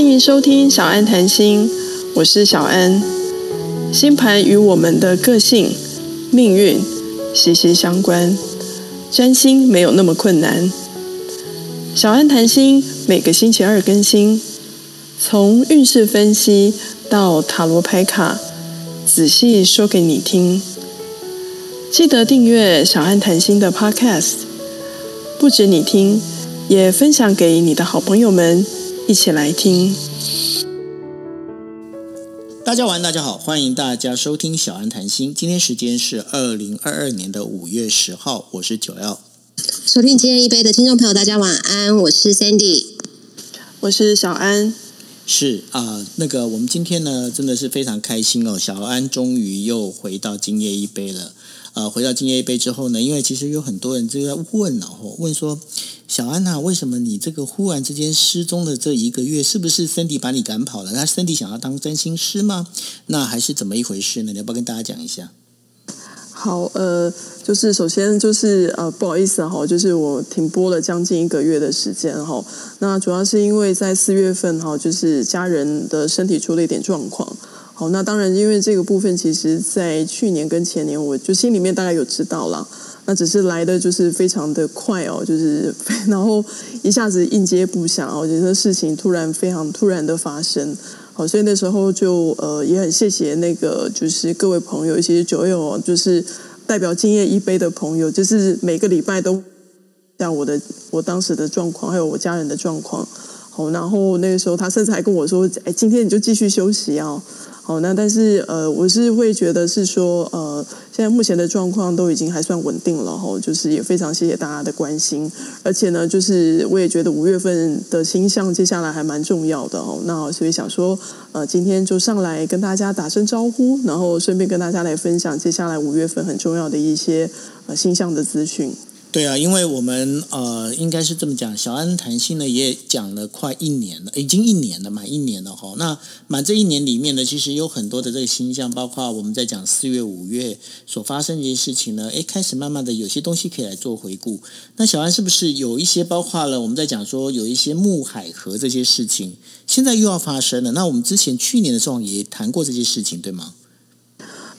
欢迎收听小安谈心，我是小安。星盘与我们的个性、命运息息相关，占星没有那么困难。小安谈心每个星期二更新，从运势分析到塔罗牌卡，仔细说给你听。记得订阅小安谈心的 Podcast，不止你听，也分享给你的好朋友们一起来听。大家晚，大家好，欢迎大家收听小安谈心。今天时间是二零二二年的五月十号，我是九幺。收听今夜一杯的听众朋友，大家晚安，我是 Sandy，我是小安。是啊、呃，那个我们今天呢，真的是非常开心哦，小安终于又回到今夜一杯了。呃，回到今夜一杯之后呢，因为其实有很多人就在问哦，问说小安呐、啊，为什么你这个忽然之间失踪的这一个月，是不是森迪把你赶跑了？那森迪想要当占星师吗？那还是怎么一回事呢？你要不要跟大家讲一下？好，呃，就是首先就是呃，不好意思哈，就是我停播了将近一个月的时间哈。那主要是因为在四月份哈，就是家人的身体出了一点状况。好，那当然，因为这个部分，其实在去年跟前年，我就心里面大概有知道了。那只是来的就是非常的快哦，就是 然后一下子应接不暇，我觉得事情突然非常突然的发生。好，所以那时候就呃也很谢谢那个就是各位朋友，一些酒友，就是代表今夜一杯的朋友，就是每个礼拜都像我的我当时的状况，还有我家人的状况。好，然后那个时候他甚至还跟我说：“哎，今天你就继续休息啊。”好，那但是呃，我是会觉得是说呃，现在目前的状况都已经还算稳定了哈，就是也非常谢谢大家的关心，而且呢，就是我也觉得五月份的星象接下来还蛮重要的哦，那所以想说呃，今天就上来跟大家打声招呼，然后顺便跟大家来分享接下来五月份很重要的一些呃星象的资讯。对啊，因为我们呃，应该是这么讲，小安谈心呢也讲了快一年了，已经一年了，满一年了哈。那满这一年里面呢，其实有很多的这个星象，包括我们在讲四月、五月所发生的一些事情呢，诶，开始慢慢的有些东西可以来做回顾。那小安是不是有一些包括了我们在讲说有一些木海河这些事情，现在又要发生了？那我们之前去年的时候也谈过这些事情，对吗？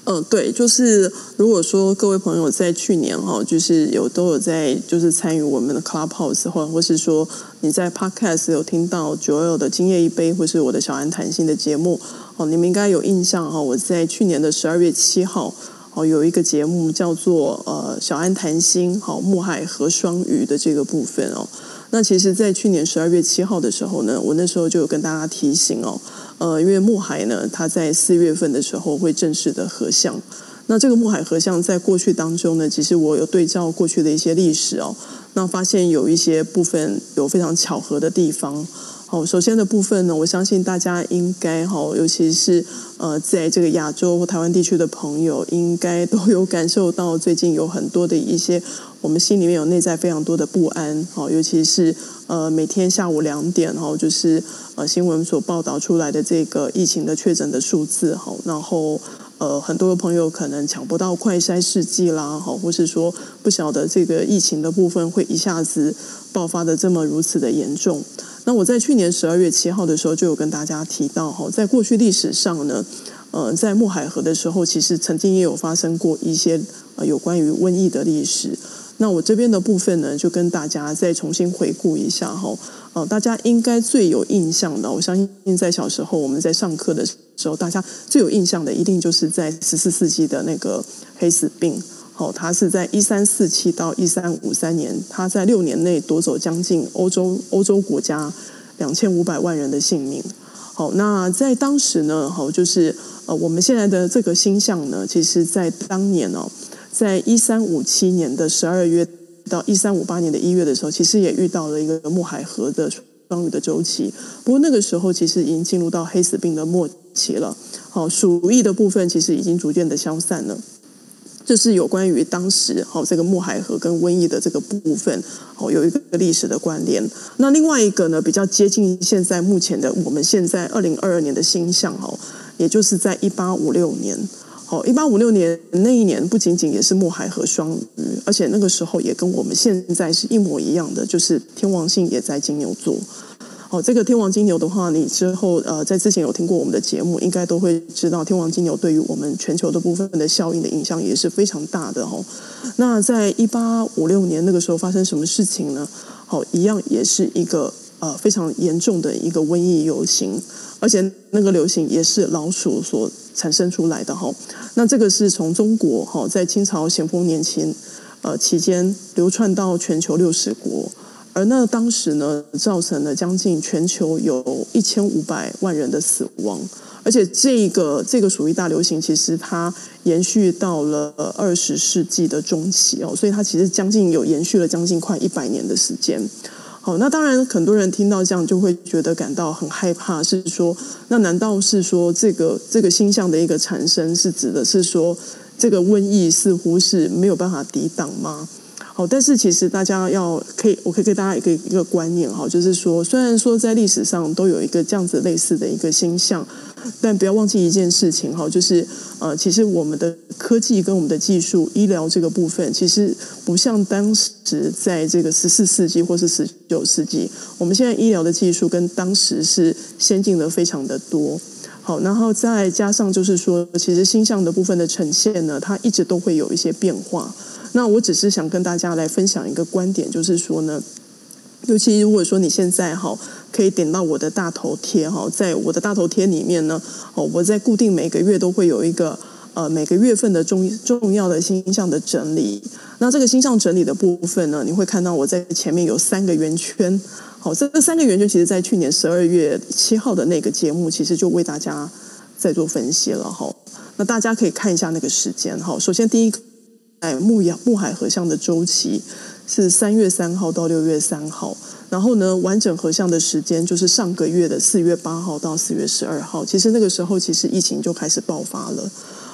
嗯，对，就是如果说各位朋友在去年哈，就是有都有在就是参与我们的 Clubhouse 或或是说你在 Podcast 有听到九二的今夜一杯或是我的小安谈心的节目哦，你们应该有印象哈。我在去年的十二月七号哦，有一个节目叫做呃小安谈心好木海和双鱼的这个部分哦。那其实，在去年十二月七号的时候呢，我那时候就有跟大家提醒哦。呃，因为木海呢，它在四月份的时候会正式的合相。那这个木海合相在过去当中呢，其实我有对照过去的一些历史哦，那发现有一些部分有非常巧合的地方。好，首先的部分呢，我相信大家应该哈，尤其是呃，在这个亚洲或台湾地区的朋友，应该都有感受到最近有很多的一些，我们心里面有内在非常多的不安。好，尤其是呃，每天下午两点哈，就是呃，新闻所报道出来的这个疫情的确诊的数字哈，然后呃，很多的朋友可能抢不到快筛试剂啦，好，或是说不晓得这个疫情的部分会一下子爆发的这么如此的严重。那我在去年十二月七号的时候就有跟大家提到哈，在过去历史上呢，呃，在木海河的时候，其实曾经也有发生过一些呃有关于瘟疫的历史。那我这边的部分呢，就跟大家再重新回顾一下哈，呃，大家应该最有印象的，我相信在小时候我们在上课的时候，大家最有印象的，一定就是在十四世纪的那个黑死病。哦，他是在一三四七到一三五三年，他在六年内夺走将近欧洲欧洲国家两千五百万人的性命。好，那在当时呢，好，就是呃，我们现在的这个星象呢，其实在当年哦，在一三五七年的十二月到一三五八年的一月的时候，其实也遇到了一个木海河的双鱼的周期。不过那个时候，其实已经进入到黑死病的末期了。好，鼠疫的部分其实已经逐渐的消散了。这是有关于当时好这个木海河跟瘟疫的这个部分，好有一个历史的关联。那另外一个呢，比较接近现在目前的我们现在二零二二年的星象哦，也就是在一八五六年。好，一八五六年那一年不仅仅也是墨海河双鱼，而且那个时候也跟我们现在是一模一样的，就是天王星也在金牛座。哦，这个天王金牛的话，你之后呃，在之前有听过我们的节目，应该都会知道，天王金牛对于我们全球的部分的效应的影响也是非常大的哦。那在一八五六年那个时候发生什么事情呢？好，一样也是一个呃非常严重的一个瘟疫流行，而且那个流行也是老鼠所产生出来的哈。那这个是从中国哈，在清朝咸丰年间呃期间流窜到全球六十国。而那当时呢，造成了将近全球有一千五百万人的死亡，而且这个这个鼠疫大流行，其实它延续到了二十世纪的中期哦，所以它其实将近有延续了将近快一百年的时间。好，那当然很多人听到这样就会觉得感到很害怕，是说，那难道是说这个这个星象的一个产生是指的是说这个瘟疫似乎是没有办法抵挡吗？好，但是其实大家要可以，我可以给大家一个一个观念哈，就是说，虽然说在历史上都有一个这样子类似的一个星象，但不要忘记一件事情哈，就是呃，其实我们的科技跟我们的技术、医疗这个部分，其实不像当时在这个十四世纪或是十九世纪，我们现在医疗的技术跟当时是先进的非常的多。好，然后再加上就是说，其实星象的部分的呈现呢，它一直都会有一些变化。那我只是想跟大家来分享一个观点，就是说呢，尤其如果说你现在哈可以点到我的大头贴哈，在我的大头贴里面呢，哦，我在固定每个月都会有一个呃每个月份的重重要的星象的整理。那这个星象整理的部分呢，你会看到我在前面有三个圆圈。好，这这三个圆圈其实在去年十二月七号的那个节目，其实就为大家在做分析了哈。那大家可以看一下那个时间哈。首先第一个。在木阳木海合相的周期是三月三号到六月三号，然后呢，完整合相的时间就是上个月的四月八号到四月十二号。其实那个时候，其实疫情就开始爆发了。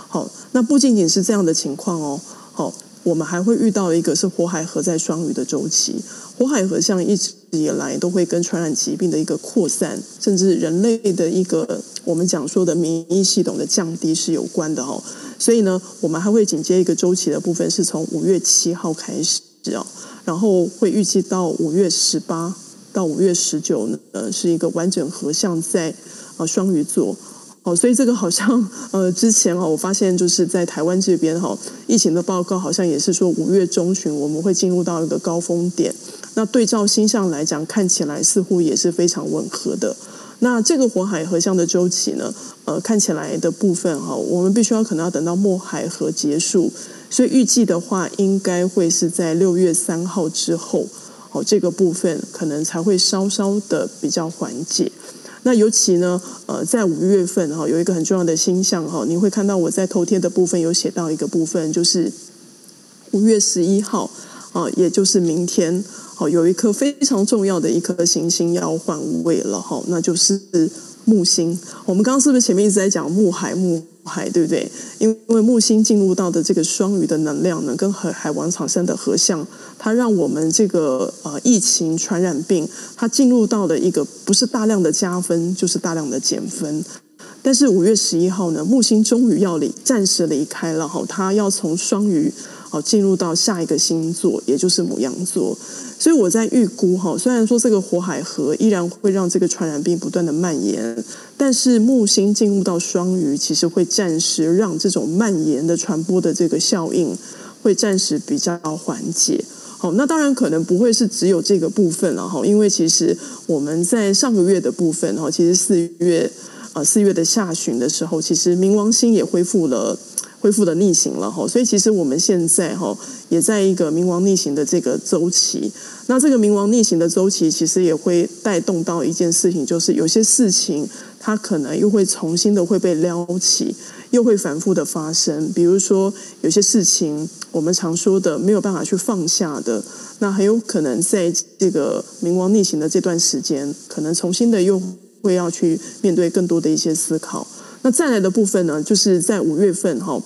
好，那不仅仅是这样的情况哦。好，我们还会遇到一个是火海合在双鱼的周期。火海合相一直以来都会跟传染疾病的一个扩散，甚至人类的一个我们讲说的免疫系统的降低是有关的哦。所以呢，我们还会紧接一个周期的部分，是从五月七号开始哦，然后会预计到五月十八到五月十九呢，呃，是一个完整合相在啊双鱼座哦，所以这个好像呃之前哈，我发现就是在台湾这边哈，疫情的报告好像也是说五月中旬我们会进入到一个高峰点，那对照星象来讲，看起来似乎也是非常吻合的。那这个火海合相的周期呢，呃，看起来的部分哈，我们必须要可能要等到木海合结束，所以预计的话，应该会是在六月三号之后，哦，这个部分可能才会稍稍的比较缓解。那尤其呢，呃，在五月份哈，有一个很重要的星象哈，你会看到我在头贴的部分有写到一个部分，就是五月十一号啊，也就是明天。好，有一颗非常重要的一颗行星要换位了哈，那就是木星。我们刚刚是不是前面一直在讲木海木海，对不对？因为木星进入到的这个双鱼的能量呢，跟海海王产生的合相，它让我们这个呃疫情传染病，它进入到了一个不是大量的加分，就是大量的减分。但是五月十一号呢，木星终于要离暂时离开了哈，它要从双鱼进入到下一个星座，也就是牡羊座。所以我在预估哈，虽然说这个火海河依然会让这个传染病不断的蔓延，但是木星进入到双鱼，其实会暂时让这种蔓延的传播的这个效应会暂时比较缓解。好，那当然可能不会是只有这个部分了哈，因为其实我们在上个月的部分哈，其实四月啊四月的下旬的时候，其实冥王星也恢复了。恢复的逆行了哈，所以其实我们现在哈也在一个冥王逆行的这个周期。那这个冥王逆行的周期，其实也会带动到一件事情，就是有些事情它可能又会重新的会被撩起，又会反复的发生。比如说有些事情我们常说的没有办法去放下的，那很有可能在这个冥王逆行的这段时间，可能重新的又会要去面对更多的一些思考。那再来的部分呢，就是在五月份哈，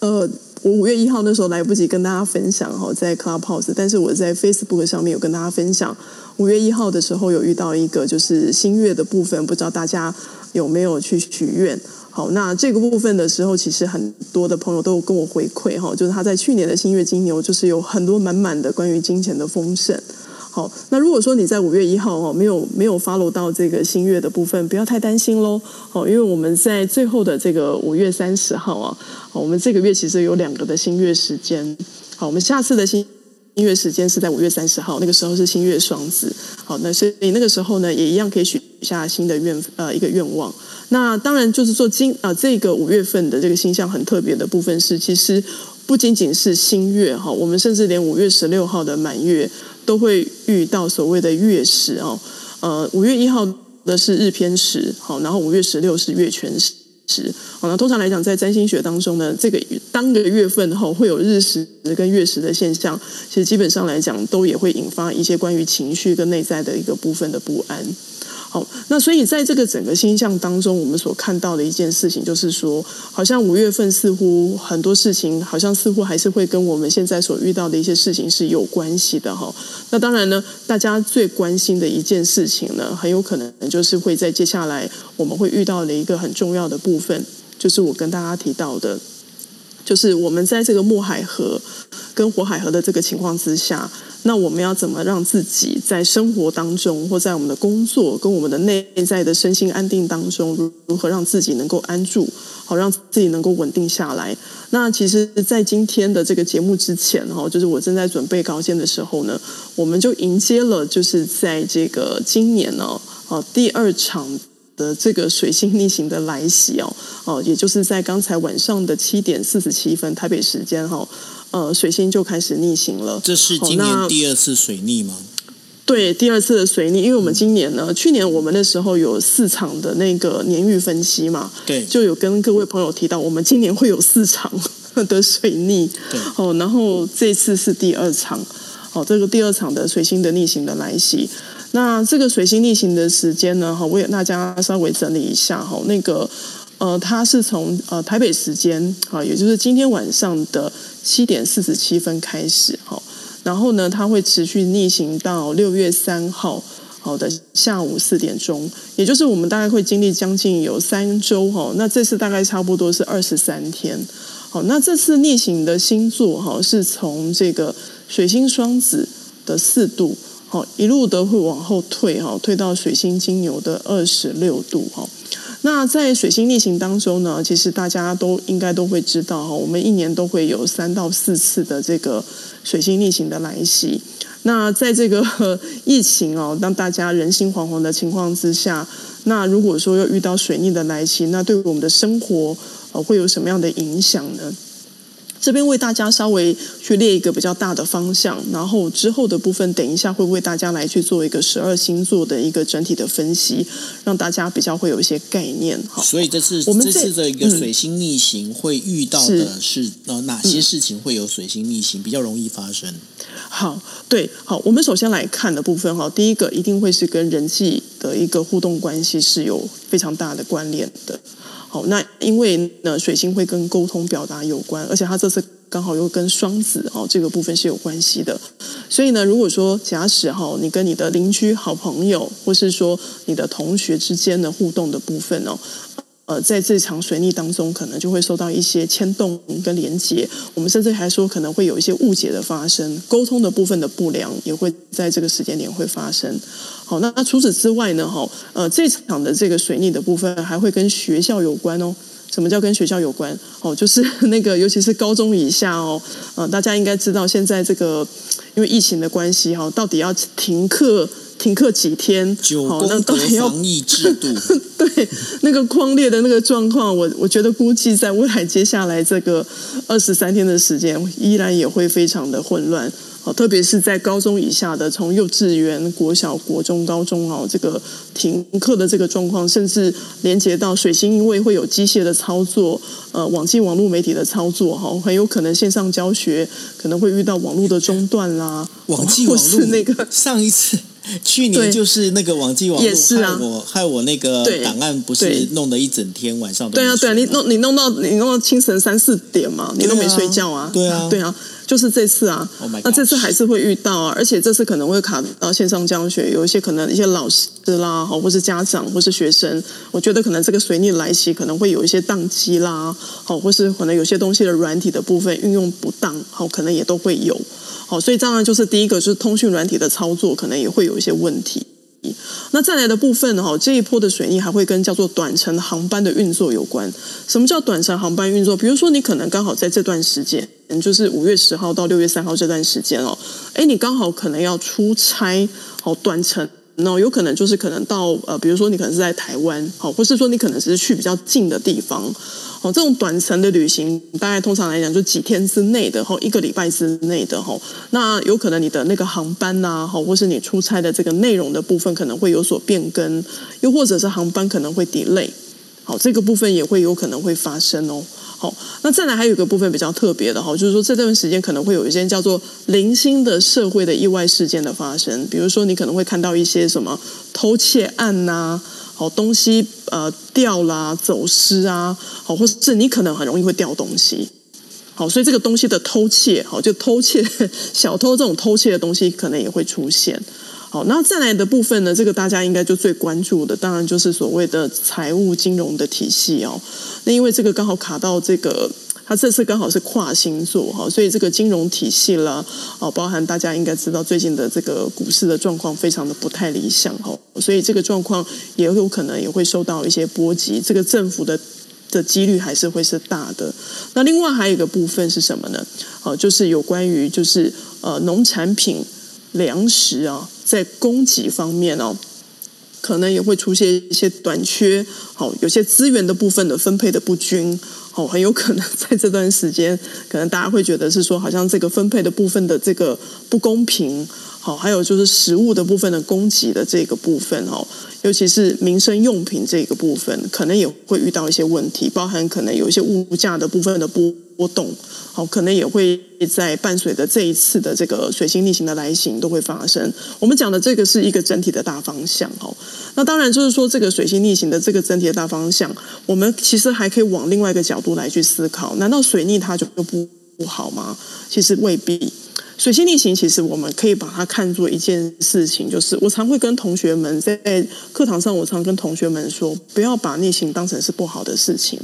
呃，我五月一号那时候来不及跟大家分享哈，在 Clubhouse，但是我在 Facebook 上面有跟大家分享，五月一号的时候有遇到一个就是新月的部分，不知道大家有没有去许愿？好，那这个部分的时候，其实很多的朋友都有跟我回馈哈，就是他在去年的新月金牛，就是有很多满满的关于金钱的丰盛。好，那如果说你在五月一号哦没有没有 follow 到这个新月的部分，不要太担心喽。哦，因为我们在最后的这个五月三十号啊，好我们这个月其实有两个的新月时间。好，我们下次的新月时间是在五月三十号，那个时候是新月双子。好，那所以那个时候呢，也一样可以许下新的愿呃一个愿望。那当然就是说今啊这个五月份的这个星象很特别的部分是，其实不仅仅是新月哈，我们甚至连五月十六号的满月。都会遇到所谓的月食哦，呃，五月一号的是日偏食，好，然后五月十六是月全食，好，那通常来讲，在占星学当中呢，这个当个月份后会有日食跟月食的现象，其实基本上来讲，都也会引发一些关于情绪跟内在的一个部分的不安。好，那所以在这个整个星象当中，我们所看到的一件事情，就是说，好像五月份似乎很多事情，好像似乎还是会跟我们现在所遇到的一些事情是有关系的哈。那当然呢，大家最关心的一件事情呢，很有可能就是会在接下来我们会遇到的一个很重要的部分，就是我跟大家提到的，就是我们在这个木海河跟火海河的这个情况之下。那我们要怎么让自己在生活当中，或在我们的工作跟我们的内在的身心安定当中，如何让自己能够安住，好让自己能够稳定下来？那其实，在今天的这个节目之前，哈，就是我正在准备稿件的时候呢，我们就迎接了，就是在这个今年呢，哦，第二场的这个水星逆行的来袭哦，哦，也就是在刚才晚上的七点四十七分台北时间哈。呃，水星就开始逆行了。这是今年第二次水逆吗？对，第二次的水逆，因为我们今年呢，嗯、去年我们那时候有四场的那个年运分析嘛，对，就有跟各位朋友提到，我们今年会有四场的水逆。对，哦，然后这次是第二场，哦，这个第二场的水星的逆行的来袭。那这个水星逆行的时间呢，哈，我也大家稍微整理一下哈，那个。呃，它是从呃台北时间啊，也就是今天晚上的七点四十七分开始哈，然后呢，它会持续逆行到六月三号好的下午四点钟，也就是我们大概会经历将近有三周哈，那这次大概差不多是二十三天，好，那这次逆行的星座哈是从这个水星双子的四度，好，一路都会往后退哈，退到水星金牛的二十六度哈。那在水星逆行当中呢，其实大家都应该都会知道哈，我们一年都会有三到四次的这个水星逆行的来袭。那在这个 疫情哦，当大家人心惶惶的情况之下，那如果说又遇到水逆的来袭，那对我们的生活呃会有什么样的影响呢？这边为大家稍微去列一个比较大的方向，然后之后的部分，等一下会为大家来去做一个十二星座的一个整体的分析，让大家比较会有一些概念。哈，所以这次我们这次的一个水星逆行会遇到的是呃哪些事情会有水星逆行比较容易发生？好，对，好，我们首先来看的部分哈，第一个一定会是跟人际的一个互动关系是有非常大的关联的。好，那因为呢，水星会跟沟通表达有关，而且它这次刚好又跟双子哦这个部分是有关系的，所以呢，如果说假使哈，你跟你的邻居、好朋友，或是说你的同学之间的互动的部分哦。呃，在这场水逆当中，可能就会受到一些牵动跟连接。我们甚至还说，可能会有一些误解的发生，沟通的部分的不良也会在这个时间点会发生。好，那那除此之外呢？哈，呃，这场的这个水逆的部分还会跟学校有关哦。什么叫跟学校有关？哦，就是 那个，尤其是高中以下哦。呃，大家应该知道，现在这个因为疫情的关系哈，到底要停课。停课几天？好，那到底要防疫制 度？对，那个框列的那个状况，我我觉得估计在未来接下来这个二十三天的时间，依然也会非常的混乱。好，特别是在高中以下的，从幼稚园、国小、国中、高中哦，这个停课的这个状况，甚至连接到水星，因为会有机械的操作，呃，网际网络媒体的操作，哈，很有可能线上教学可能会遇到网络的中断啦。网际网络那个上一次。去年就是那个网际网络害我害我那个档案不是弄了一整天晚上都对啊对啊，你弄你弄到你弄到清晨三四点嘛，你都没睡觉啊，对啊。对啊，就是这次啊，oh、那这次还是会遇到啊，而且这次可能会卡到线上教学，有一些可能一些老师啦，好，或是家长，或是学生，我觉得可能这个水逆来袭，可能会有一些宕机啦，好，或是可能有些东西的软体的部分运用不当，好，可能也都会有，好，所以当然就是第一个就是通讯软体的操作，可能也会有一些问题。那再来的部分哈，这一波的水逆还会跟叫做短程航班的运作有关。什么叫短程航班运作？比如说你可能刚好在这段时间，就是五月十号到六月三号这段时间哦，哎，你刚好可能要出差，好短程。那有可能就是可能到呃，比如说你可能是在台湾，好，或是说你可能只是去比较近的地方，好，这种短程的旅行，大概通常来讲就几天之内的，哈，一个礼拜之内的，哈，那有可能你的那个航班呐，好，或是你出差的这个内容的部分可能会有所变更，又或者是航班可能会 delay，好，这个部分也会有可能会发生哦。好，那再来还有一个部分比较特别的哈，就是说这段时间可能会有一些叫做零星的社会的意外事件的发生，比如说你可能会看到一些什么偷窃案呐，好东西呃掉啦、走失啊，好，或者是你可能很容易会掉东西，好，所以这个东西的偷窃，好，就偷窃 小偷这种偷窃的东西可能也会出现。好，那再来的部分呢，这个大家应该就最关注的，当然就是所谓的财务金融的体系哦。那因为这个刚好卡到这个，它这次刚好是跨星座哈，所以这个金融体系啦，哦，包含大家应该知道最近的这个股市的状况非常的不太理想哈，所以这个状况也有可能也会受到一些波及，这个政府的的几率还是会是大的。那另外还有一个部分是什么呢？哦，就是有关于就是呃农产品。粮食啊，在供给方面哦，可能也会出现一些短缺，好，有些资源的部分的分配的不均，哦，很有可能 在这段时间，可能大家会觉得是说，好像这个分配的部分的这个不公平，好，还有就是食物的部分的供给的这个部分哦，尤其是民生用品这个部分，可能也会遇到一些问题，包含可能有一些物价的部分的波波动，好，可能也会在伴随着这一次的这个水星逆行的来袭都会发生。我们讲的这个是一个整体的大方向，哈。那当然就是说，这个水星逆行的这个整体的大方向，我们其实还可以往另外一个角度来去思考：难道水逆它就不不好吗？其实未必。水星逆行，其实我们可以把它看作一件事情，就是我常会跟同学们在课堂上，我常跟同学们说，不要把逆行当成是不好的事情。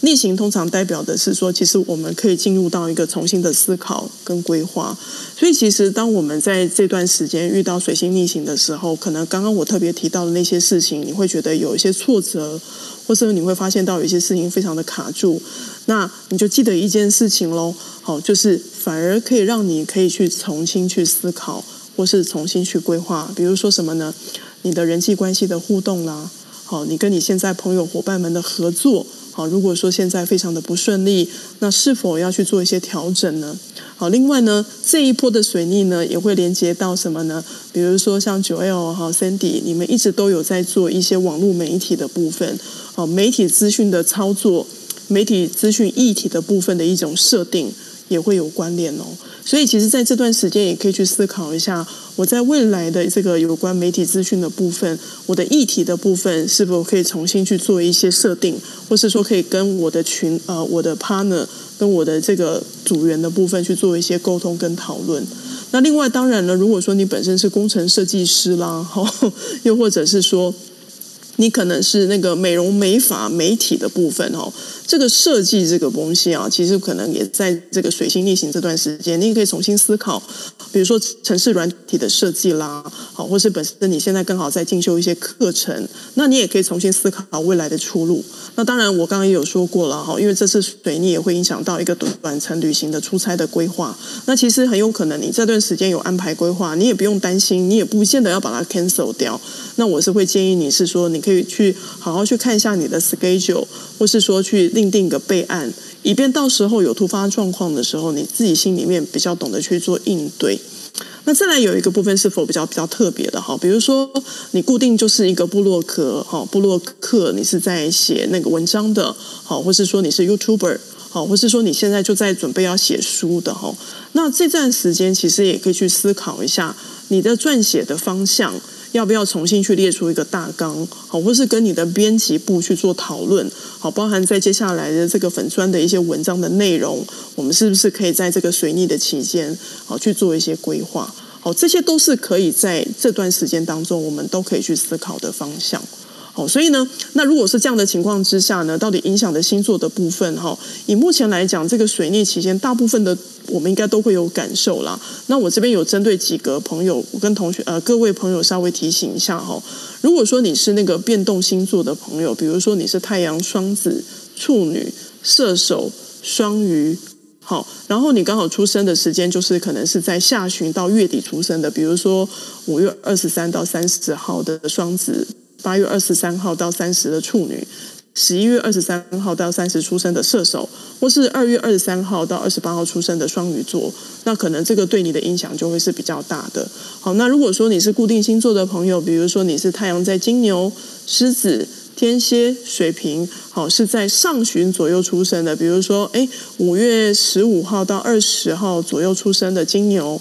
逆行通常代表的是说，其实我们可以进入到一个重新的思考跟规划。所以，其实当我们在这段时间遇到水星逆行的时候，可能刚刚我特别提到的那些事情，你会觉得有一些挫折，或者你会发现到有一些事情非常的卡住。那你就记得一件事情喽，好，就是反而可以让你可以去重新去思考，或是重新去规划。比如说什么呢？你的人际关系的互动啦，好，你跟你现在朋友伙伴们的合作，好，如果说现在非常的不顺利，那是否要去做一些调整呢？好，另外呢，这一波的水逆呢，也会连接到什么呢？比如说像 Joel 哈 Sandy，你们一直都有在做一些网络媒体的部分，好，媒体资讯的操作。媒体资讯议题的部分的一种设定也会有关联哦，所以其实在这段时间也可以去思考一下，我在未来的这个有关媒体资讯的部分，我的议题的部分是否可以重新去做一些设定，或是说可以跟我的群呃我的 partner 跟我的这个组员的部分去做一些沟通跟讨论。那另外当然了，如果说你本身是工程设计师啦，又或者是说。你可能是那个美容美发媒体的部分哦，这个设计这个东西啊，其实可能也在这个水星逆行这段时间，你也可以重新思考，比如说城市软体的设计啦，好，或是本身你现在更好在进修一些课程，那你也可以重新思考未来的出路。那当然，我刚刚也有说过了哈，因为这次水逆也会影响到一个短程旅行的出差的规划。那其实很有可能你这段时间有安排规划，你也不用担心，你也不见得要把它 cancel 掉。那我是会建议你是说你。可以去好好去看一下你的 schedule，或是说去另定一个备案，以便到时候有突发状况的时候，你自己心里面比较懂得去做应对。那再来有一个部分是否比较比较特别的哈？比如说你固定就是一个部落格哈，部落客你是在写那个文章的，好，或是说你是 YouTuber，好，或是说你现在就在准备要写书的哈。那这段时间其实也可以去思考一下你的撰写的方向。要不要重新去列出一个大纲，好，或是跟你的编辑部去做讨论，好，包含在接下来的这个粉砖的一些文章的内容，我们是不是可以在这个水逆的期间，好去做一些规划，好，这些都是可以在这段时间当中，我们都可以去思考的方向。好，所以呢，那如果是这样的情况之下呢，到底影响的星座的部分哈，以目前来讲，这个水逆期间，大部分的我们应该都会有感受啦。那我这边有针对几个朋友，我跟同学呃各位朋友稍微提醒一下哈。如果说你是那个变动星座的朋友，比如说你是太阳双子、处女、射手、双鱼，好，然后你刚好出生的时间就是可能是在下旬到月底出生的，比如说五月二十三到三十号的双子。八月二十三号到三十的处女，十一月二十三号到三十出生的射手，或是二月二十三号到二十八号出生的双鱼座，那可能这个对你的影响就会是比较大的。好，那如果说你是固定星座的朋友，比如说你是太阳在金牛、狮子、天蝎、水瓶，好，是在上旬左右出生的，比如说，诶，五月十五号到二十号左右出生的金牛，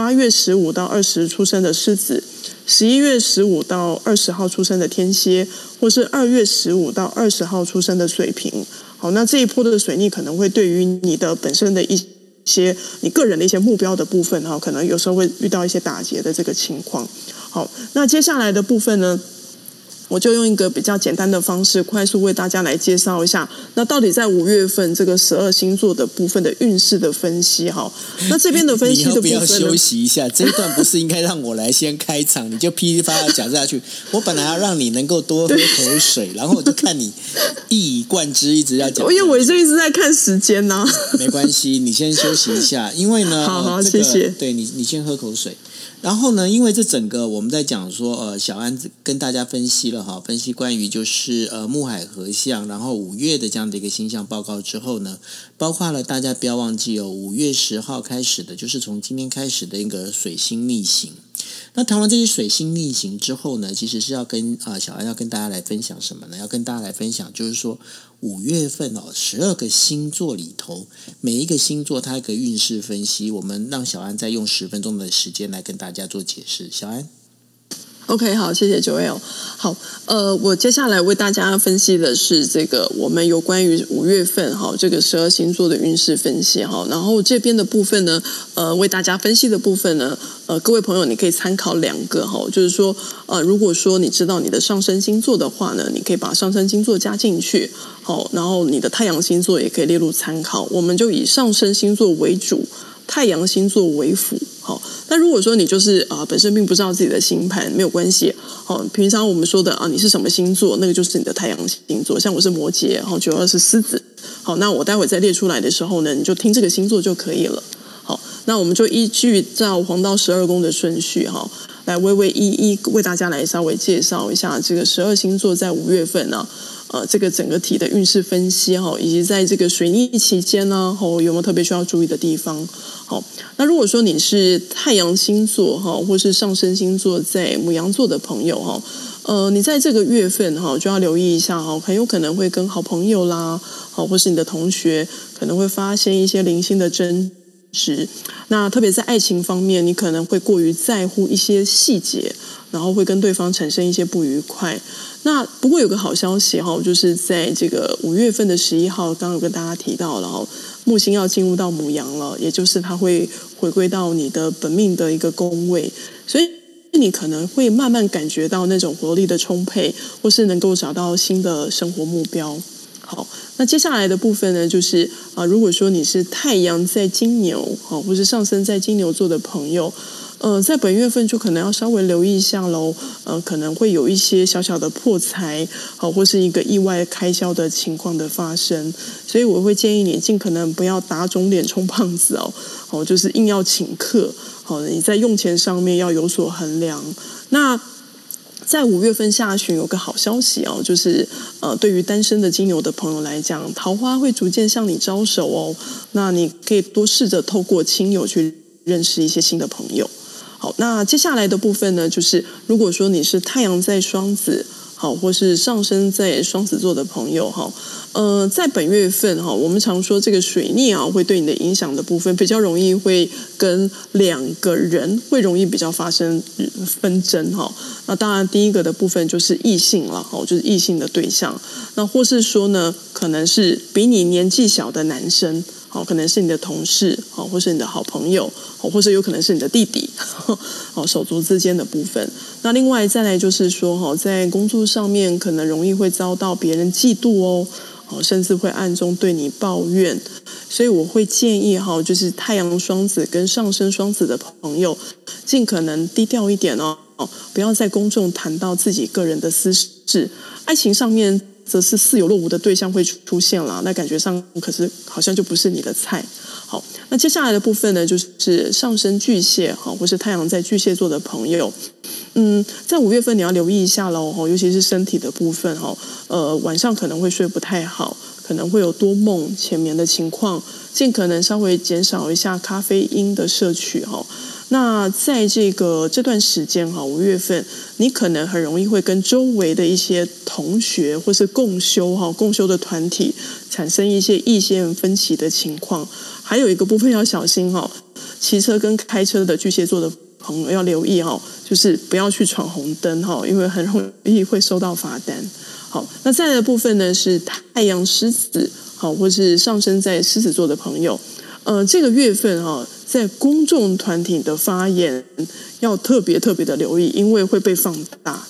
八月十五到二十出生的狮子。十一月十五到二十号出生的天蝎，或是二月十五到二十号出生的水瓶，好，那这一波的水逆可能会对于你的本身的一些你个人的一些目标的部分哈，可能有时候会遇到一些打劫的这个情况。好，那接下来的部分呢？我就用一个比较简单的方式，快速为大家来介绍一下，那到底在五月份这个十二星座的部分的运势的分析哈。那这边的分析的部分，你要不要休息一下？这一段不是应该让我来先开场，你就噼里啪啦讲下去。我本来要让你能够多喝口水，然后我就看你一以贯之，一直要讲。因为我就一直在看时间呢、啊。没关系，你先休息一下，因为呢，好 好、呃这个、谢谢。对你，你先喝口水。然后呢，因为这整个我们在讲说，呃，小安跟大家分析了哈，分析关于就是呃木海合相，然后五月的这样的一个星象报告之后呢，包括了大家不要忘记哦，五月十号开始的，就是从今天开始的一个水星逆行。那谈完这些水星逆行之后呢，其实是要跟啊、小安要跟大家来分享什么呢？要跟大家来分享，就是说五月份哦，十二个星座里头，每一个星座它一个运势分析，我们让小安再用十分钟的时间来跟大家做解释。小安。OK，好，谢谢 Joel。好，呃，我接下来为大家分析的是这个我们有关于五月份哈这个十二星座的运势分析哈。然后这边的部分呢，呃，为大家分析的部分呢，呃，各位朋友你可以参考两个哈，就是说，呃，如果说你知道你的上升星座的话呢，你可以把上升星座加进去，好，然后你的太阳星座也可以列入参考。我们就以上升星座为主，太阳星座为辅。好，那如果说你就是啊、本身并不知道自己的星盘，没有关系。好，平常我们说的啊，你是什么星座，那个就是你的太阳星座。像我是摩羯，好，九二是狮子。好，那我待会再列出来的时候呢，你就听这个星座就可以了。好，那我们就依据照黄道十二宫的顺序哈，来微微一一为大家来稍微介绍一下这个十二星座在五月份呢。呃，这个整个体的运势分析哈，以及在这个水逆期间呢，吼有没有特别需要注意的地方？好，那如果说你是太阳星座哈，或是上升星座在母羊座的朋友哈，呃，你在这个月份哈就要留意一下哈，很有可能会跟好朋友啦，好，或是你的同学可能会发生一些零星的争执。那特别在爱情方面，你可能会过于在乎一些细节，然后会跟对方产生一些不愉快。那不过有个好消息哈，就是在这个五月份的十一号，刚刚有跟大家提到了哈，木星要进入到母羊了，也就是它会回归到你的本命的一个宫位，所以你可能会慢慢感觉到那种活力的充沛，或是能够找到新的生活目标。好，那接下来的部分呢，就是啊，如果说你是太阳在金牛，好，或是上升在金牛座的朋友。呃，在本月份就可能要稍微留意一下喽，呃，可能会有一些小小的破财，好，或是一个意外开销的情况的发生，所以我会建议你尽可能不要打肿脸充胖子哦，好，就是硬要请客，好，你在用钱上面要有所衡量。那在五月份下旬有个好消息哦，就是呃，对于单身的金牛的朋友来讲，桃花会逐渐向你招手哦，那你可以多试着透过亲友去认识一些新的朋友。好，那接下来的部分呢，就是如果说你是太阳在双子，好，或是上升在双子座的朋友哈，呃，在本月份哈，我们常说这个水逆啊，会对你的影响的部分比较容易会跟两个人会容易比较发生纷争哈。那当然，第一个的部分就是异性了哈，就是异性的对象。那或是说呢，可能是比你年纪小的男生。好，可能是你的同事，好，或是你的好朋友，好，或是有可能是你的弟弟，好，手足之间的部分。那另外再来就是说，哈，在工作上面可能容易会遭到别人嫉妒哦，好，甚至会暗中对你抱怨。所以我会建议哈，就是太阳双子跟上升双子的朋友，尽可能低调一点哦，不要在公众谈到自己个人的私事。爱情上面。则是似有若无的对象会出现了，那感觉上可是好像就不是你的菜。好，那接下来的部分呢，就是上升巨蟹哈，或是太阳在巨蟹座的朋友，嗯，在五月份你要留意一下喽，尤其是身体的部分哈，呃，晚上可能会睡不太好，可能会有多梦浅眠的情况，尽可能稍微减少一下咖啡因的摄取哈。那在这个这段时间哈，五月份，你可能很容易会跟周围的一些同学或是共修哈、共修的团体产生一些意见分歧的情况。还有一个部分要小心哈，骑车跟开车的巨蟹座的朋友要留意哈，就是不要去闯红灯哈，因为很容易会收到罚单。好，那再来的部分呢是太阳狮子好，或是上升在狮子座的朋友，呃，这个月份哈。在公众团体的发言要特别特别的留意，因为会被放大。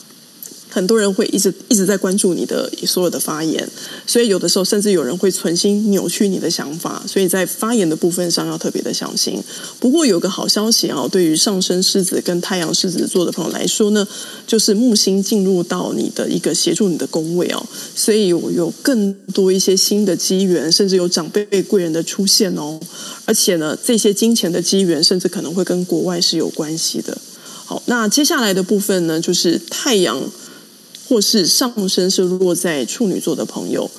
很多人会一直一直在关注你的所有的发言，所以有的时候甚至有人会存心扭曲你的想法，所以在发言的部分上要特别的小心。不过有个好消息啊，对于上升狮子跟太阳狮子座的朋友来说呢，就是木星进入到你的一个协助你的宫位哦，所以有有更多一些新的机缘，甚至有长辈贵人的出现哦，而且呢，这些金钱的机缘甚至可能会跟国外是有关系的。好，那接下来的部分呢，就是太阳。或是上升是落在处女座的朋友，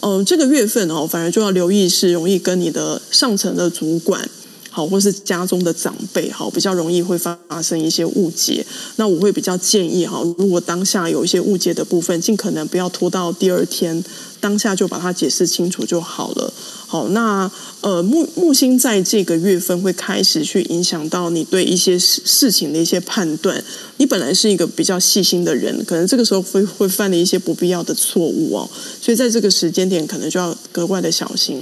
嗯、呃，这个月份哦，反而就要留意是容易跟你的上层的主管，好，或是家中的长辈，好，比较容易会发生一些误解。那我会比较建议哈，如果当下有一些误解的部分，尽可能不要拖到第二天，当下就把它解释清楚就好了。好，那呃木木星在这个月份会开始去影响到你对一些事事情的一些判断。你本来是一个比较细心的人，可能这个时候会会犯了一些不必要的错误哦，所以在这个时间点可能就要格外的小心。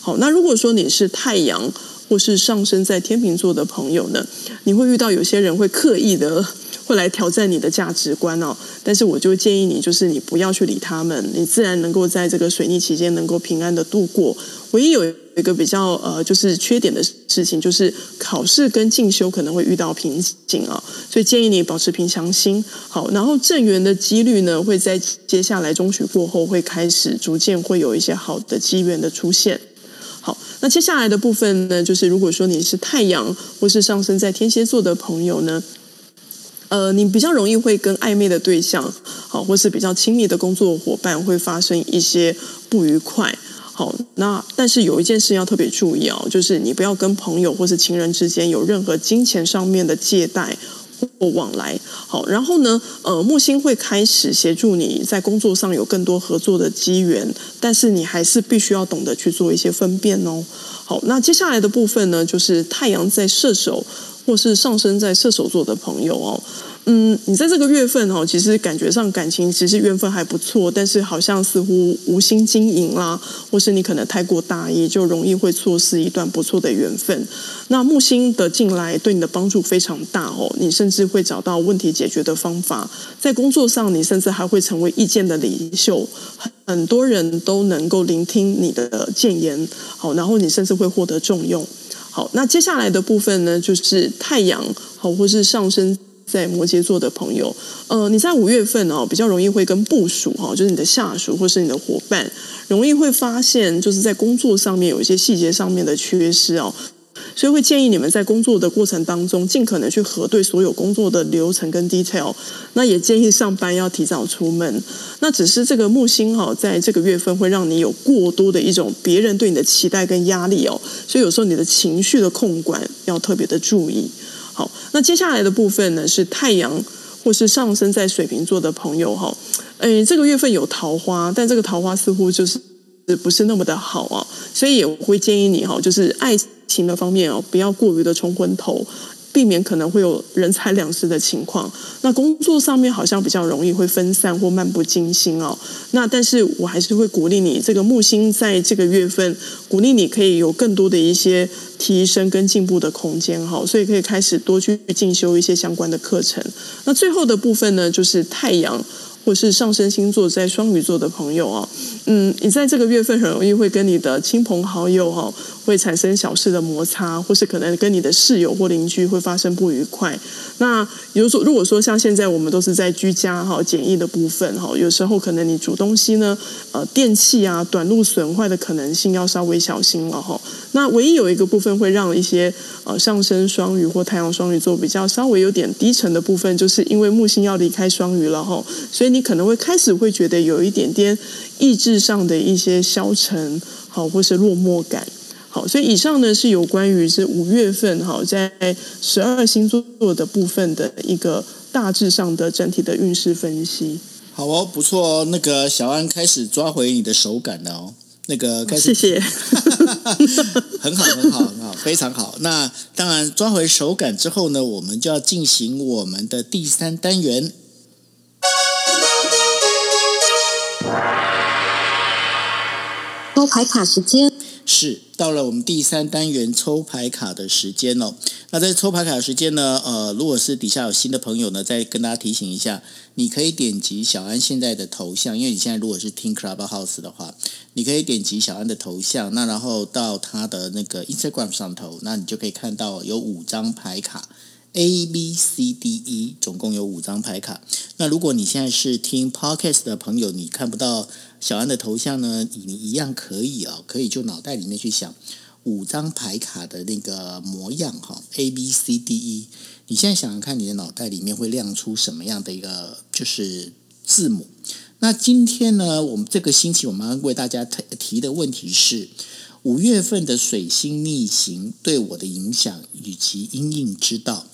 好，那如果说你是太阳或是上升在天秤座的朋友呢，你会遇到有些人会刻意的。会来挑战你的价值观哦，但是我就建议你，就是你不要去理他们，你自然能够在这个水逆期间能够平安的度过。唯一有一个比较呃，就是缺点的事情，就是考试跟进修可能会遇到瓶颈啊，所以建议你保持平常心。好，然后正缘的几率呢，会在接下来中旬过后会开始逐渐会有一些好的机缘的出现。那接下来的部分呢，就是如果说你是太阳或是上升在天蝎座的朋友呢。呃，你比较容易会跟暧昧的对象，好，或是比较亲密的工作伙伴会发生一些不愉快。好，那但是有一件事要特别注意哦，就是你不要跟朋友或是情人之间有任何金钱上面的借贷往来。好，然后呢，呃，木星会开始协助你在工作上有更多合作的机缘，但是你还是必须要懂得去做一些分辨哦。好，那接下来的部分呢，就是太阳在射手。或是上升在射手座的朋友哦，嗯，你在这个月份哦，其实感觉上感情其实缘分还不错，但是好像似乎无心经营啦，或是你可能太过大意，就容易会错失一段不错的缘分。那木星的进来对你的帮助非常大哦，你甚至会找到问题解决的方法，在工作上你甚至还会成为意见的领袖，很多人都能够聆听你的建言，好，然后你甚至会获得重用。好，那接下来的部分呢，就是太阳好，或是上升在摩羯座的朋友，呃，你在五月份哦，比较容易会跟部属哈，就是你的下属或是你的伙伴，容易会发现就是在工作上面有一些细节上面的缺失哦。所以会建议你们在工作的过程当中，尽可能去核对所有工作的流程跟 detail。那也建议上班要提早出门。那只是这个木星哈，在这个月份会让你有过多的一种别人对你的期待跟压力哦。所以有时候你的情绪的控管要特别的注意。好，那接下来的部分呢，是太阳或是上升在水瓶座的朋友哈。诶，这个月份有桃花，但这个桃花似乎就是不是那么的好啊，所以也会建议你哈，就是爱情的方面哦，不要过于的冲昏头。避免可能会有人财两失的情况。那工作上面好像比较容易会分散或漫不经心哦。那但是我还是会鼓励你，这个木星在这个月份，鼓励你可以有更多的一些提升跟进步的空间哈。所以可以开始多去进修一些相关的课程。那最后的部分呢，就是太阳或是上升星座在双鱼座的朋友啊。嗯，你在这个月份很容易会跟你的亲朋好友哈，会产生小事的摩擦，或是可能跟你的室友或邻居会发生不愉快。那比如说，如果说像现在我们都是在居家哈简易的部分哈，有时候可能你煮东西呢，呃，电器啊短路损坏的可能性要稍微小心了哈。那唯一有一个部分会让一些呃上升双鱼或太阳双鱼座比较稍微有点低沉的部分，就是因为木星要离开双鱼了哈，所以你可能会开始会觉得有一点点意志上的一些消沉，好，或是落寞感，好，所以以上呢是有关于是五月份哈，在十二星座的部分的一个大致上的整体的运势分析。好哦，不错哦，那个小安开始抓回你的手感了哦，那个开始，谢谢，很好，很好，很好，非常好。那当然抓回手感之后呢，我们就要进行我们的第三单元。抽牌卡时间是到了，我们第三单元抽牌卡的时间哦。那在抽牌卡时间呢，呃，如果是底下有新的朋友呢，再跟大家提醒一下，你可以点击小安现在的头像，因为你现在如果是听 Clubhouse 的话，你可以点击小安的头像，那然后到他的那个 Instagram 上头，那你就可以看到有五张牌卡。A B C D E 总共有五张牌卡。那如果你现在是听 Podcast 的朋友，你看不到小安的头像呢，你一样可以、哦，可以就脑袋里面去想五张牌卡的那个模样哈。A B C D E，你现在想想看，你的脑袋里面会亮出什么样的一个就是字母？那今天呢，我们这个星期我们为大家提提的问题是五月份的水星逆行对我的影响以及阴影之道。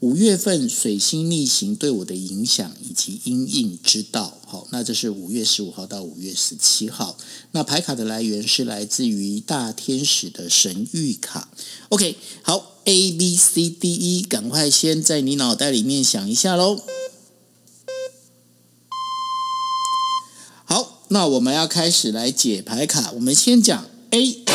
五月份水星逆行对我的影响以及阴影之道，好，那这是五月十五号到五月十七号。那牌卡的来源是来自于大天使的神谕卡。OK，好，A B C D E，赶快先在你脑袋里面想一下喽。好，那我们要开始来解牌卡，我们先讲 A。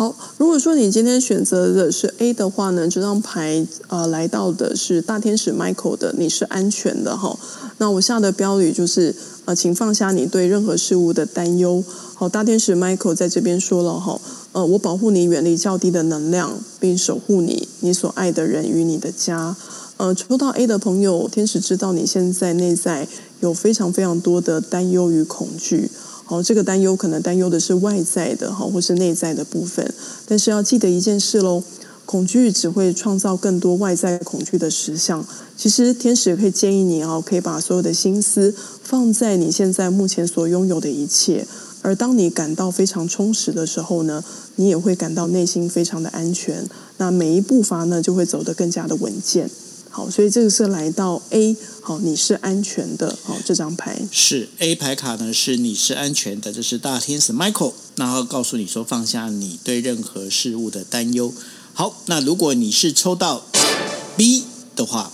好，如果说你今天选择的是 A 的话呢，这张牌呃来到的是大天使 Michael 的，你是安全的哈。那我下的标语就是呃，请放下你对任何事物的担忧。好，大天使 Michael 在这边说了哈，呃，我保护你远离较低的能量，并守护你、你所爱的人与你的家。呃，抽到 A 的朋友，天使知道你现在内在有非常非常多的担忧与恐惧。好，这个担忧可能担忧的是外在的哈，或是内在的部分。但是要记得一件事喽，恐惧只会创造更多外在恐惧的实相。其实天使可以建议你哦，可以把所有的心思放在你现在目前所拥有的一切。而当你感到非常充实的时候呢，你也会感到内心非常的安全。那每一步伐呢，就会走得更加的稳健。好，所以这个是来到 A，好，你是安全的，好，这张牌是 A 牌卡呢，是你是安全的，这是大天使 Michael，然后告诉你说放下你对任何事物的担忧。好，那如果你是抽到 B 的话，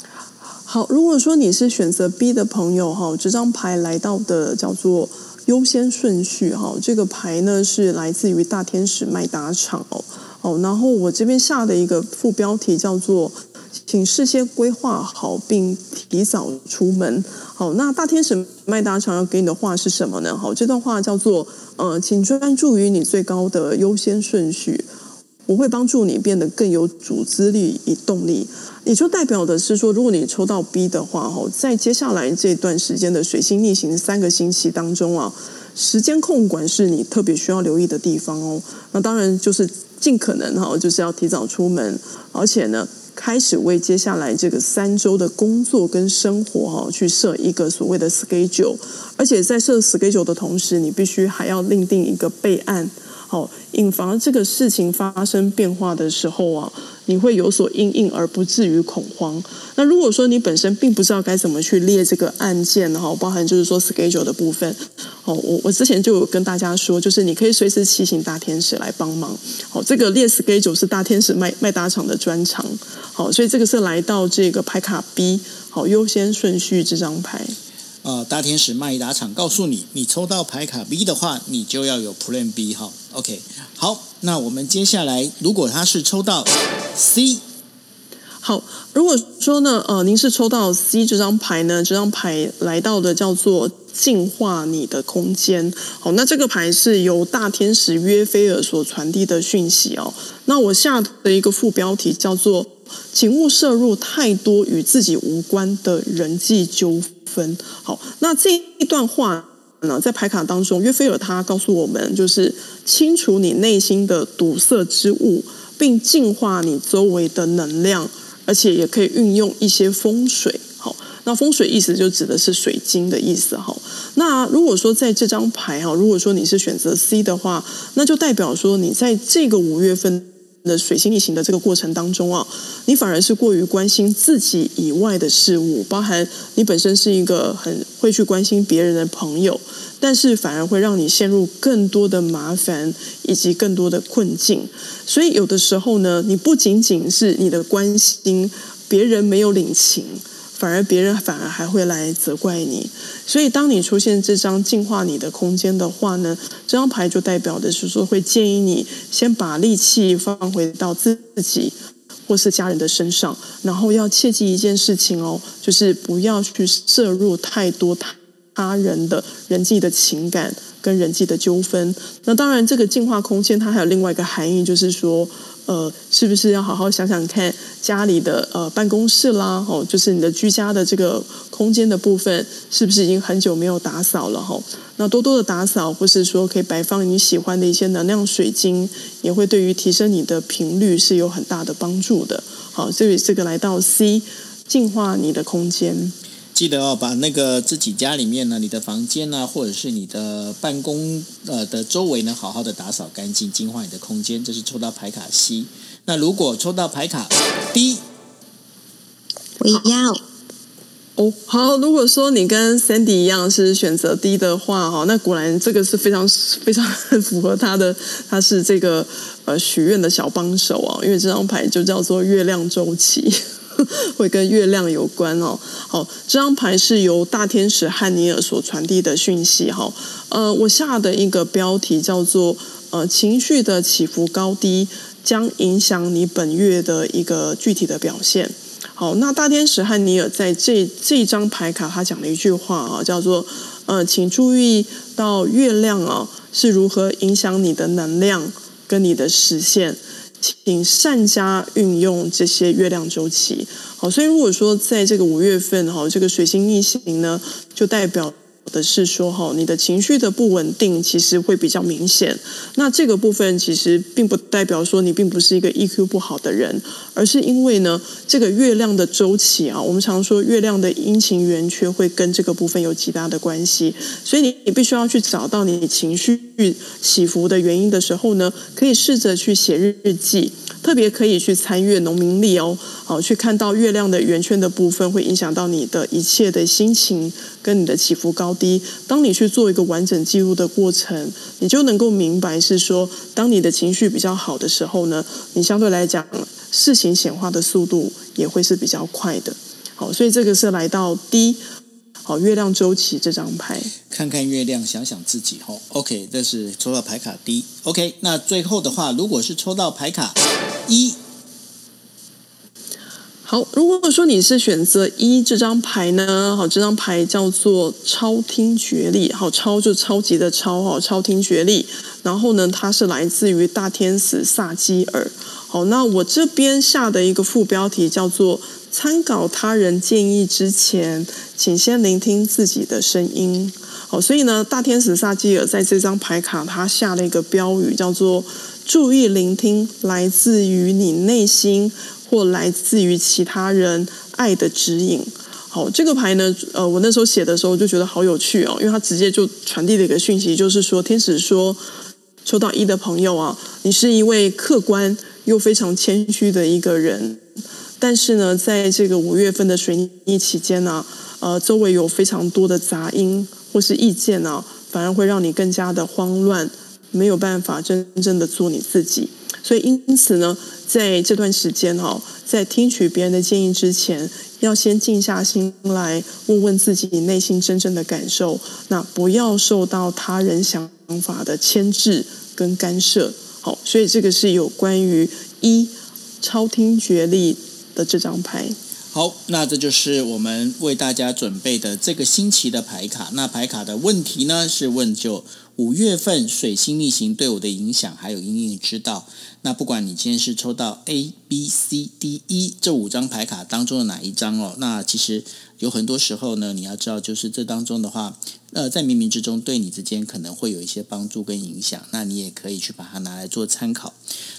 好，如果说你是选择 B 的朋友哈，这张牌来到的叫做优先顺序哈，这个牌呢是来自于大天使麦达场哦，哦，然后我这边下的一个副标题叫做。请事先规划好，并提早出门。好，那大天使麦达常要给你的话是什么呢？好，这段话叫做：呃，请专注于你最高的优先顺序，我会帮助你变得更有组织力与动力。也就代表的是说，如果你抽到 B 的话，哈，在接下来这段时间的水星逆行三个星期当中啊，时间控管是你特别需要留意的地方哦。那当然就是尽可能哈，就是要提早出门，而且呢。开始为接下来这个三周的工作跟生活哈，去设一个所谓的 schedule，而且在设 schedule 的同时，你必须还要另定一个备案。好，引防这个事情发生变化的时候啊，你会有所应应而不至于恐慌。那如果说你本身并不知道该怎么去列这个案件哈，包含就是说 schedule 的部分，哦，我我之前就有跟大家说，就是你可以随时提醒大天使来帮忙。好，这个列 schedule 是大天使麦麦达场的专长。好，所以这个是来到这个牌卡 B，好，优先顺序这张牌。呃，大天使麦达场告诉你，你抽到牌卡 B 的话，你就要有 Plan B 哈。OK，好，那我们接下来，如果他是抽到 C，好，如果说呢，呃，您是抽到 C 这张牌呢，这张牌来到的叫做净化你的空间。好，那这个牌是由大天使约菲尔所传递的讯息哦。那我下的一个副标题叫做，请勿摄入太多与自己无关的人际纠纷。好，那这一段话呢，在牌卡当中，约菲尔他告诉我们，就是清除你内心的堵塞之物，并净化你周围的能量，而且也可以运用一些风水。好，那风水意思就指的是水晶的意思。好，那如果说在这张牌哈，如果说你是选择 C 的话，那就代表说你在这个五月份。的水星逆行的这个过程当中啊，你反而是过于关心自己以外的事物，包含你本身是一个很会去关心别人的朋友，但是反而会让你陷入更多的麻烦以及更多的困境。所以有的时候呢，你不仅仅是你的关心别人没有领情。反而别人反而还会来责怪你，所以当你出现这张净化你的空间的话呢，这张牌就代表的是说，会建议你先把力气放回到自己或是家人的身上，然后要切记一件事情哦，就是不要去摄入太多他他人的人际的情感跟人际的纠纷。那当然，这个净化空间它还有另外一个含义，就是说。呃，是不是要好好想想看家里的呃办公室啦，哦，就是你的居家的这个空间的部分，是不是已经很久没有打扫了？哈，那多多的打扫，或是说可以摆放你喜欢的一些能量水晶，也会对于提升你的频率是有很大的帮助的。好，所以这个来到 C，净化你的空间。记得哦，把那个自己家里面呢，你的房间呢，或者是你的办公呃的周围呢，好好的打扫干净，净化你的空间。这是抽到牌卡 C。那如果抽到牌卡 D，我要哦，好。如果说你跟 Sandy 一样是选择 D 的话，哈，那果然这个是非常非常符合他的，他是这个呃许愿的小帮手啊，因为这张牌就叫做月亮周期。会跟月亮有关哦。好，这张牌是由大天使汉尼尔所传递的讯息。哈，呃，我下的一个标题叫做“呃，情绪的起伏高低将影响你本月的一个具体的表现”。好，那大天使和尼尔在这这张牌卡他讲了一句话啊，叫做“呃，请注意到月亮啊是如何影响你的能量跟你的实现”。请善加运用这些月亮周期，好，所以如果说在这个五月份哈，这个水星逆行呢，就代表。的是说哈，你的情绪的不稳定其实会比较明显。那这个部分其实并不代表说你并不是一个 EQ 不好的人，而是因为呢，这个月亮的周期啊，我们常说月亮的阴晴圆缺会跟这个部分有极大的关系。所以你你必须要去找到你情绪起伏的原因的时候呢，可以试着去写日日记。特别可以去参阅农民历哦，好，去看到月亮的圆圈的部分，会影响到你的一切的心情跟你的起伏高低。当你去做一个完整记录的过程，你就能够明白是说，当你的情绪比较好的时候呢，你相对来讲事情显化的速度也会是比较快的。好，所以这个是来到 D。好，月亮周期这张牌，看看月亮，想想自己。哦，OK，这是抽到牌卡 D。OK，那最后的话，如果是抽到牌卡一好，如果说你是选择一这张牌呢，好，这张牌叫做超听觉力。好，超就超级的超，哈，超听觉力。然后呢，它是来自于大天使萨基尔。好，那我这边下的一个副标题叫做。参考他人建议之前，请先聆听自己的声音。好，所以呢，大天使萨基尔在这张牌卡，他下了一个标语，叫做“注意聆听来自于你内心或来自于其他人爱的指引”。好，这个牌呢，呃，我那时候写的时候就觉得好有趣哦，因为他直接就传递了一个讯息，就是说，天使说，抽到一的朋友啊，你是一位客观又非常谦虚的一个人，但是呢，在这个五月份的水逆期间呢，呃，周围有非常多的杂音或是意见呢，反而会让你更加的慌乱，没有办法真正的做你自己。所以因此呢，在这段时间哈，在听取别人的建议之前，要先静下心来，问问自己内心真正的感受，那不要受到他人想法的牵制跟干涉。好，所以这个是有关于一超听觉力的这张牌。好，那这就是我们为大家准备的这个星期的牌卡。那牌卡的问题呢，是问就五月份水星逆行对我的影响，还有阴影之道。那不管你今天是抽到 A、B、C、D、E 这五张牌卡当中的哪一张哦，那其实有很多时候呢，你要知道，就是这当中的话，呃，在冥冥之中对你之间可能会有一些帮助跟影响。那你也可以去把它拿来做参考。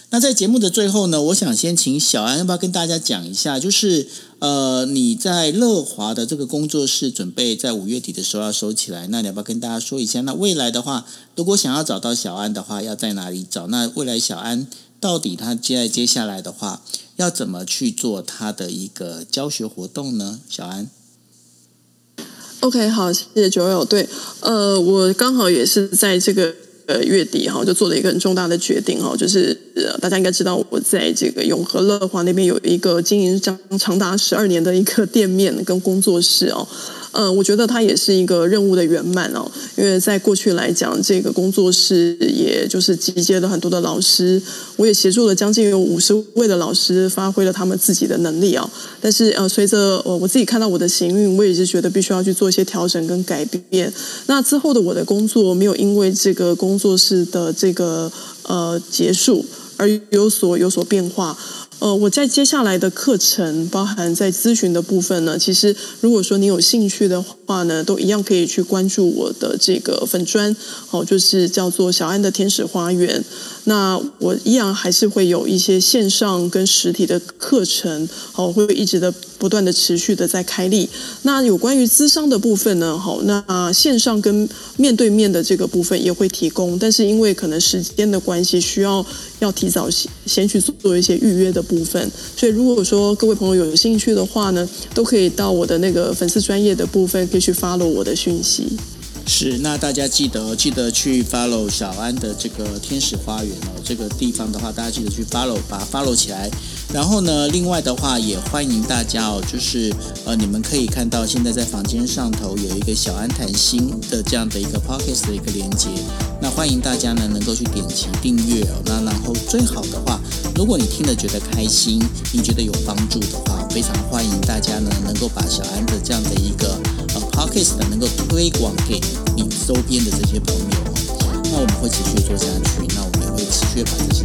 那在节目的最后呢，我想先请小安要不要跟大家讲一下，就是呃，你在乐华的这个工作室准备在五月底的时候要收起来，那你要不要跟大家说一下？那未来的话，如果想要找到小安的话，要在哪里找？那未来小安到底他接在接下来的话，要怎么去做他的一个教学活动呢？小安，OK，好，谢谢九友。对，呃，我刚好也是在这个。呃，月底哈，就做了一个很重大的决定哈，就是呃大家应该知道，我在这个永和乐华那边有一个经营长长达十二年的一个店面跟工作室哦。嗯，我觉得它也是一个任务的圆满哦，因为在过去来讲，这个工作室也就是集结了很多的老师，我也协助了将近有五十位的老师发挥了他们自己的能力哦。但是呃，随着呃我自己看到我的行运，我也是觉得必须要去做一些调整跟改变。那之后的我的工作没有因为这个工作室的这个呃结束而有所有所变化。呃，我在接下来的课程，包含在咨询的部分呢，其实如果说你有兴趣的话呢，都一样可以去关注我的这个粉砖，哦，就是叫做小安的天使花园。那我依然还是会有一些线上跟实体的课程，好，会一直的不断的持续的在开立。那有关于咨商的部分呢，好，那线上跟面对面的这个部分也会提供，但是因为可能时间的关系，需要要提早先先去做一些预约的部分。所以如果说各位朋友有兴趣的话呢，都可以到我的那个粉丝专业的部分，可以去 follow 我的讯息。是，那大家记得记得去 follow 小安的这个天使花园哦，这个地方的话，大家记得去 follow，把 follow 起来。然后呢，另外的话也欢迎大家哦，就是呃，你们可以看到现在在房间上头有一个小安谈心的这样的一个 podcast 的一个连接。那欢迎大家呢能够去点击订阅哦。那然后最好的话，如果你听了觉得开心，你觉得有帮助的话，非常欢迎大家呢能够把小安的这样的一个 case 能够推广给你周边的这些朋友。那我们会持续做下去，那我们也会持续把这些